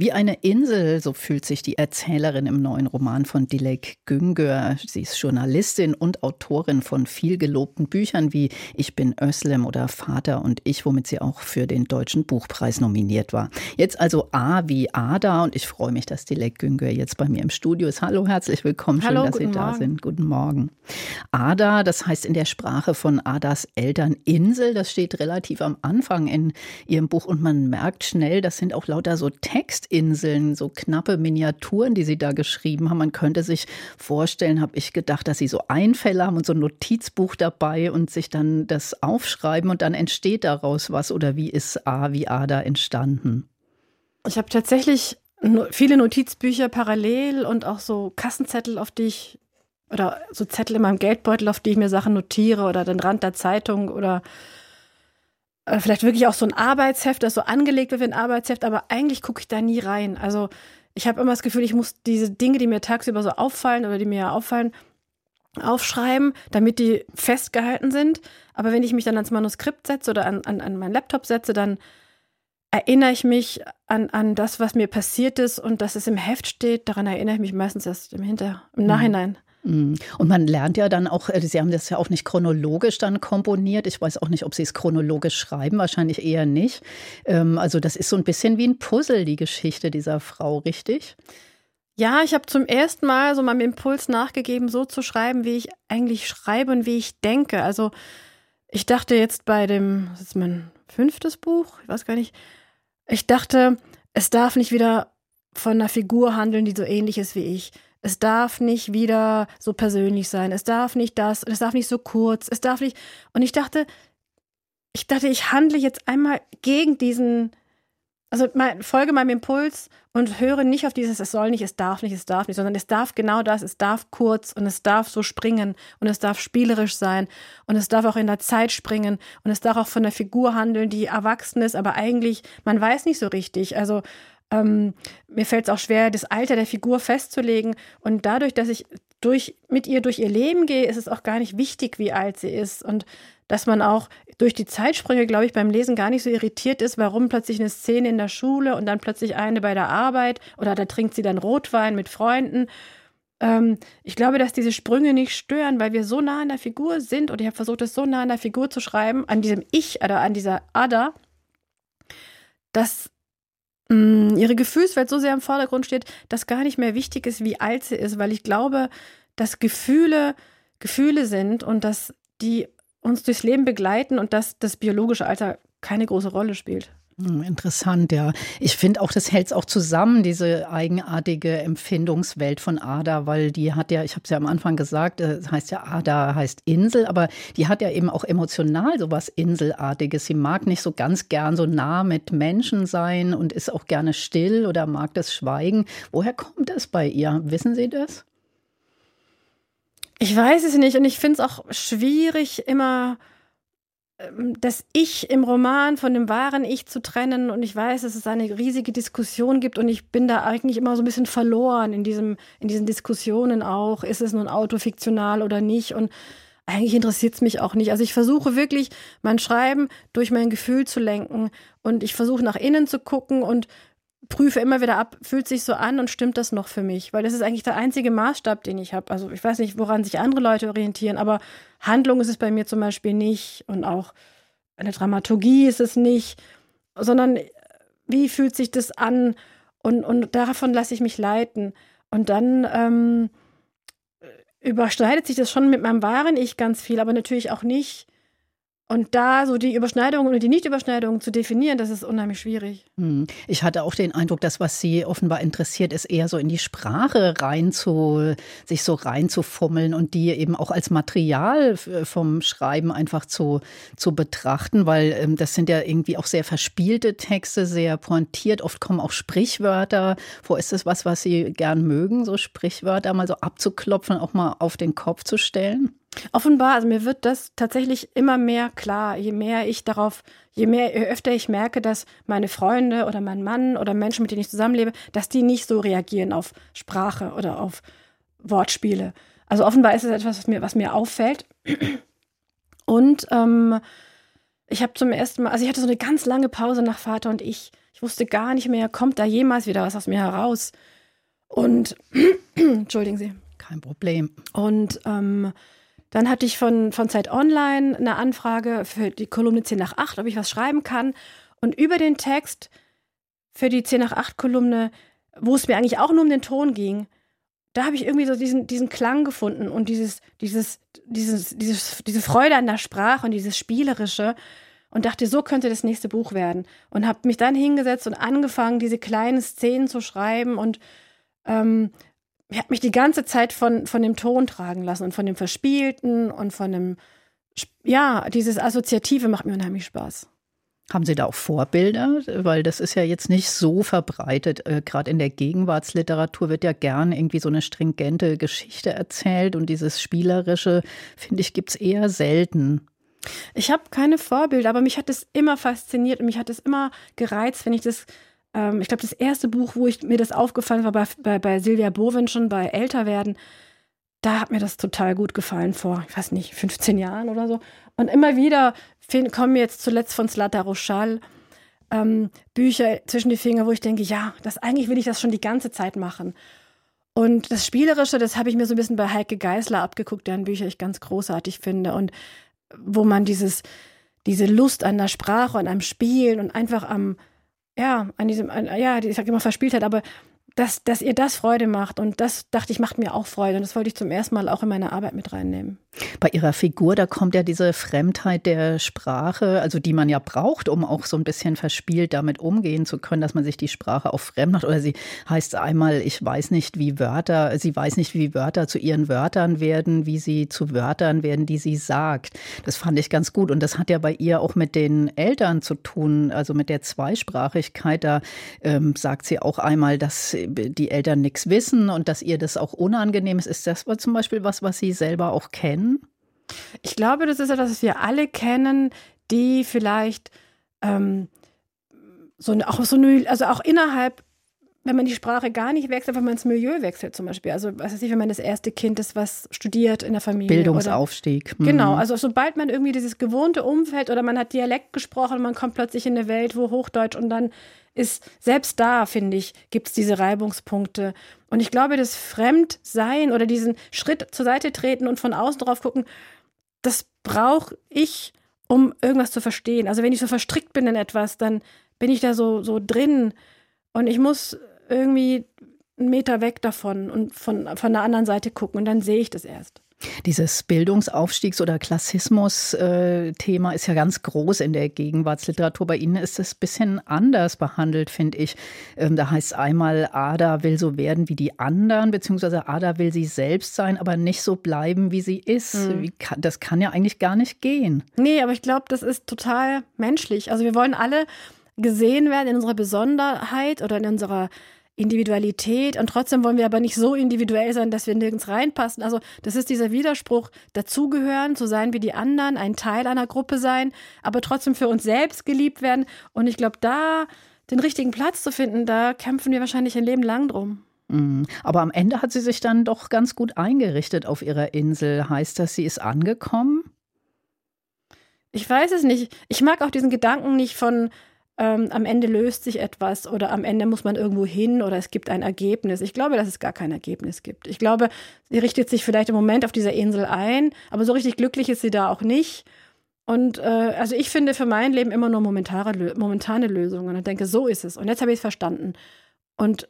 wie eine Insel, so fühlt sich die Erzählerin im neuen Roman von Dilek Güngör. Sie ist Journalistin und Autorin von vielgelobten Büchern wie Ich bin Özlem oder Vater und ich, womit sie auch für den Deutschen Buchpreis nominiert war. Jetzt also A wie Ada und ich freue mich, dass Dilek Güngör jetzt bei mir im Studio ist. Hallo, herzlich willkommen. Schön, Hallo, dass Sie Morgen. da sind. Guten Morgen. Ada, das heißt in der Sprache von Adas Eltern Insel. Das steht relativ am Anfang in Ihrem Buch und man merkt schnell, das sind auch lauter so Texte Textinseln, so knappe Miniaturen, die Sie da geschrieben haben. Man könnte sich vorstellen, habe ich gedacht, dass Sie so Einfälle haben und so ein Notizbuch dabei und sich dann das aufschreiben und dann entsteht daraus was. Oder wie ist A wie A da entstanden? Ich habe tatsächlich viele Notizbücher parallel und auch so Kassenzettel, auf die ich oder so Zettel in meinem Geldbeutel, auf die ich mir Sachen notiere oder den Rand der Zeitung oder äh, vielleicht wirklich auch so ein Arbeitsheft, das so angelegt wird wie ein Arbeitsheft, aber eigentlich gucke ich da nie rein. Also ich habe immer das Gefühl, ich muss diese Dinge, die mir tagsüber so auffallen oder die mir auffallen, aufschreiben, damit die festgehalten sind. Aber wenn ich mich dann ans Manuskript setze oder an, an, an meinen Laptop setze, dann erinnere ich mich an, an das, was mir passiert ist und dass es im Heft steht. Daran erinnere ich mich meistens erst im, Hinter im mhm. Nachhinein. Mhm. Und man lernt ja dann auch, äh, Sie haben das ja auch nicht chronologisch dann komponiert. Ich weiß auch nicht, ob Sie es chronologisch schreiben, wahrscheinlich eher nicht. Ähm, also das ist so ein bisschen wie ein Puzzle, die Geschichte dieser Frau, richtig? Ja, ich habe zum ersten Mal so meinem Impuls nachgegeben, so zu schreiben, wie ich eigentlich schreibe und wie ich denke. Also ich dachte jetzt bei dem, das ist mein fünftes Buch, ich weiß gar nicht, ich dachte, es darf nicht wieder von einer Figur handeln, die so ähnlich ist wie ich. Es darf nicht wieder so persönlich sein. Es darf nicht das. Es darf nicht so kurz. Es darf nicht. Und ich dachte, ich dachte, ich handle jetzt einmal gegen diesen, also mein, folge meinem Impuls und höre nicht auf dieses, es soll nicht, es darf nicht, es darf nicht, sondern es darf genau das, es darf kurz und es darf so springen und es darf spielerisch sein und es darf auch in der Zeit springen und es darf auch von der Figur handeln, die erwachsen ist, aber eigentlich, man weiß nicht so richtig. Also ähm, mir fällt es auch schwer, das Alter der Figur festzulegen. Und dadurch, dass ich durch, mit ihr durch ihr Leben gehe, ist es auch gar nicht wichtig, wie alt sie ist. Und dass man auch durch die Zeitsprünge, glaube ich, beim Lesen gar nicht so irritiert ist, warum plötzlich eine Szene in der Schule und dann plötzlich eine bei der Arbeit oder da trinkt sie dann Rotwein mit Freunden. Ähm, ich glaube, dass diese Sprünge nicht stören, weil wir so nah an der Figur sind und ich habe versucht, es so nah an der Figur zu schreiben, an diesem Ich oder an dieser Ada, dass ihre Gefühlswelt so sehr im Vordergrund steht, dass gar nicht mehr wichtig ist, wie alt sie ist, weil ich glaube, dass Gefühle Gefühle sind und dass die uns durchs Leben begleiten und dass das biologische Alter keine große Rolle spielt. Hm, interessant, ja. Ich finde auch, das hält es auch zusammen, diese eigenartige Empfindungswelt von Ada, weil die hat ja, ich habe es ja am Anfang gesagt, äh, heißt ja Ada heißt Insel, aber die hat ja eben auch emotional so was Inselartiges. Sie mag nicht so ganz gern so nah mit Menschen sein und ist auch gerne still oder mag das Schweigen. Woher kommt das bei ihr? Wissen Sie das? Ich weiß es nicht und ich finde es auch schwierig, immer das Ich im Roman von dem wahren Ich zu trennen. Und ich weiß, dass es eine riesige Diskussion gibt und ich bin da eigentlich immer so ein bisschen verloren in, diesem, in diesen Diskussionen auch. Ist es nun autofiktional oder nicht? Und eigentlich interessiert es mich auch nicht. Also ich versuche wirklich, mein Schreiben durch mein Gefühl zu lenken und ich versuche nach innen zu gucken und prüfe immer wieder ab, fühlt sich so an und stimmt das noch für mich? Weil das ist eigentlich der einzige Maßstab, den ich habe. Also ich weiß nicht, woran sich andere Leute orientieren, aber Handlung ist es bei mir zum Beispiel nicht und auch eine Dramaturgie ist es nicht, sondern wie fühlt sich das an? Und, und davon lasse ich mich leiten. Und dann ähm, überschneidet sich das schon mit meinem wahren Ich ganz viel, aber natürlich auch nicht und da so die Überschneidung oder die Nichtüberschneidung zu definieren, das ist unheimlich schwierig. Hm. Ich hatte auch den Eindruck, dass was Sie offenbar interessiert, ist eher so in die Sprache rein zu, sich so reinzufummeln und die eben auch als Material vom Schreiben einfach zu, zu betrachten, weil ähm, das sind ja irgendwie auch sehr verspielte Texte, sehr pointiert. Oft kommen auch Sprichwörter vor. Ist das was, was Sie gern mögen, so Sprichwörter mal so abzuklopfen, auch mal auf den Kopf zu stellen? Offenbar, also mir wird das tatsächlich immer mehr klar, je mehr ich darauf, je mehr, je öfter ich merke, dass meine Freunde oder mein Mann oder Menschen, mit denen ich zusammenlebe, dass die nicht so reagieren auf Sprache oder auf Wortspiele. Also offenbar ist es etwas, was mir, was mir auffällt. Und ähm, ich habe zum ersten Mal, also ich hatte so eine ganz lange Pause nach Vater und ich. Ich wusste gar nicht mehr, kommt da jemals wieder was aus mir heraus? Und entschuldigen Sie. Kein Problem. Und ähm, dann hatte ich von, von Zeit Online eine Anfrage für die Kolumne 10 nach 8, ob ich was schreiben kann. Und über den Text für die 10 nach 8 Kolumne, wo es mir eigentlich auch nur um den Ton ging, da habe ich irgendwie so diesen, diesen Klang gefunden und dieses, dieses, dieses, dieses, diese Freude an der Sprache und dieses Spielerische und dachte, so könnte das nächste Buch werden. Und habe mich dann hingesetzt und angefangen, diese kleinen Szenen zu schreiben und ähm, ich habe mich die ganze Zeit von, von dem Ton tragen lassen und von dem Verspielten und von dem, ja, dieses Assoziative macht mir unheimlich Spaß. Haben Sie da auch Vorbilder? Weil das ist ja jetzt nicht so verbreitet. Äh, Gerade in der Gegenwartsliteratur wird ja gern irgendwie so eine stringente Geschichte erzählt und dieses Spielerische, finde ich, gibt es eher selten. Ich habe keine Vorbilder, aber mich hat es immer fasziniert und mich hat es immer gereizt, wenn ich das, ähm, ich glaube, das erste Buch, wo ich, mir das aufgefallen war, bei, bei, bei Silvia Bovin schon bei Älterwerden, da hat mir das total gut gefallen vor, ich weiß nicht, 15 Jahren oder so. Und immer wieder kommen mir jetzt zuletzt von Slata Rochal ähm, Bücher zwischen die Finger, wo ich denke, ja, das eigentlich will ich das schon die ganze Zeit machen. Und das Spielerische, das habe ich mir so ein bisschen bei Heike Geisler abgeguckt, deren Bücher ich ganz großartig finde. Und wo man dieses, diese Lust an der Sprache und am Spielen und einfach am, ja, an diesem, an, ja, ich sage immer Verspieltheit, aber dass, dass ihr das Freude macht. Und das dachte ich, macht mir auch Freude. Und das wollte ich zum ersten Mal auch in meine Arbeit mit reinnehmen. Bei Ihrer Figur, da kommt ja diese Fremdheit der Sprache, also die man ja braucht, um auch so ein bisschen verspielt damit umgehen zu können, dass man sich die Sprache auch fremd macht. Oder sie heißt einmal, ich weiß nicht, wie Wörter, sie weiß nicht, wie Wörter zu ihren Wörtern werden, wie sie zu Wörtern werden, die sie sagt. Das fand ich ganz gut. Und das hat ja bei ihr auch mit den Eltern zu tun, also mit der Zweisprachigkeit. Da ähm, sagt sie auch einmal, dass die Eltern nichts wissen und dass ihr das auch unangenehm ist. Ist das zum Beispiel was, was Sie selber auch kennen? Ich glaube, das ist etwas, was wir alle kennen, die vielleicht ähm, so auch so eine, also auch innerhalb wenn man die Sprache gar nicht wechselt, wenn man das Milieu wechselt zum Beispiel. Also was weiß ich, wenn man das erste Kind ist, was studiert in der Familie. Bildungsaufstieg. Oder, genau, also sobald man irgendwie dieses gewohnte Umfeld oder man hat Dialekt gesprochen, und man kommt plötzlich in eine Welt, wo Hochdeutsch und dann ist, selbst da, finde ich, gibt es diese Reibungspunkte. Und ich glaube, das Fremdsein oder diesen Schritt zur Seite treten und von außen drauf gucken, das brauche ich, um irgendwas zu verstehen. Also wenn ich so verstrickt bin in etwas, dann bin ich da so, so drin und ich muss irgendwie einen Meter weg davon und von, von der anderen Seite gucken und dann sehe ich das erst. Dieses Bildungsaufstiegs- oder Klassismus-Thema ist ja ganz groß in der Gegenwartsliteratur. Bei Ihnen ist es ein bisschen anders behandelt, finde ich. Ähm, da heißt einmal, Ada will so werden wie die anderen, beziehungsweise Ada will sie selbst sein, aber nicht so bleiben, wie sie ist. Mhm. Das kann ja eigentlich gar nicht gehen. Nee, aber ich glaube, das ist total menschlich. Also wir wollen alle gesehen werden in unserer Besonderheit oder in unserer Individualität und trotzdem wollen wir aber nicht so individuell sein, dass wir nirgends reinpassen. Also das ist dieser Widerspruch, dazugehören, zu sein wie die anderen, ein Teil einer Gruppe sein, aber trotzdem für uns selbst geliebt werden. Und ich glaube, da den richtigen Platz zu finden, da kämpfen wir wahrscheinlich ein Leben lang drum. Mhm. Aber am Ende hat sie sich dann doch ganz gut eingerichtet auf ihrer Insel. Heißt das, sie ist angekommen? Ich weiß es nicht. Ich mag auch diesen Gedanken nicht von, ähm, am Ende löst sich etwas oder am Ende muss man irgendwo hin oder es gibt ein Ergebnis. Ich glaube, dass es gar kein Ergebnis gibt. Ich glaube, sie richtet sich vielleicht im Moment auf dieser Insel ein, aber so richtig glücklich ist sie da auch nicht. Und äh, also ich finde für mein Leben immer nur momentane, momentane Lösungen und denke, so ist es. Und jetzt habe ich es verstanden. Und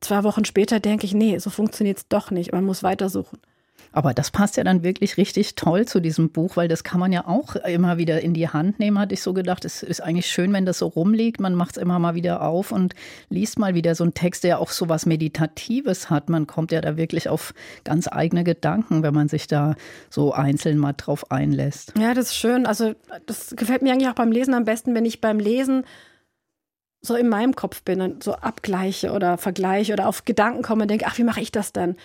zwei Wochen später denke ich, nee, so funktioniert es doch nicht. Man muss weitersuchen. Aber das passt ja dann wirklich richtig toll zu diesem Buch, weil das kann man ja auch immer wieder in die Hand nehmen, hatte ich so gedacht. Es ist eigentlich schön, wenn das so rumliegt. Man macht es immer mal wieder auf und liest mal wieder so einen Text, der auch so was Meditatives hat. Man kommt ja da wirklich auf ganz eigene Gedanken, wenn man sich da so einzeln mal drauf einlässt. Ja, das ist schön. Also das gefällt mir eigentlich auch beim Lesen am besten, wenn ich beim Lesen so in meinem Kopf bin und so abgleiche oder vergleiche oder auf Gedanken komme und denke, ach, wie mache ich das dann?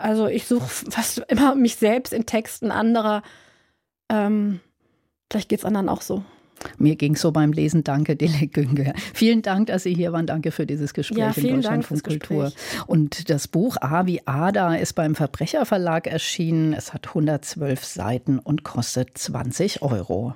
Also ich suche fast immer mich selbst in Texten anderer. Ähm, vielleicht geht es anderen auch so. Mir ging es so beim Lesen. Danke, Dele Günger. Vielen Dank, dass Sie hier waren. Danke für dieses Gespräch ja, in Deutschland von Kultur. Und das Buch A wie Ada ist beim Verbrecherverlag erschienen. Es hat 112 Seiten und kostet 20 Euro.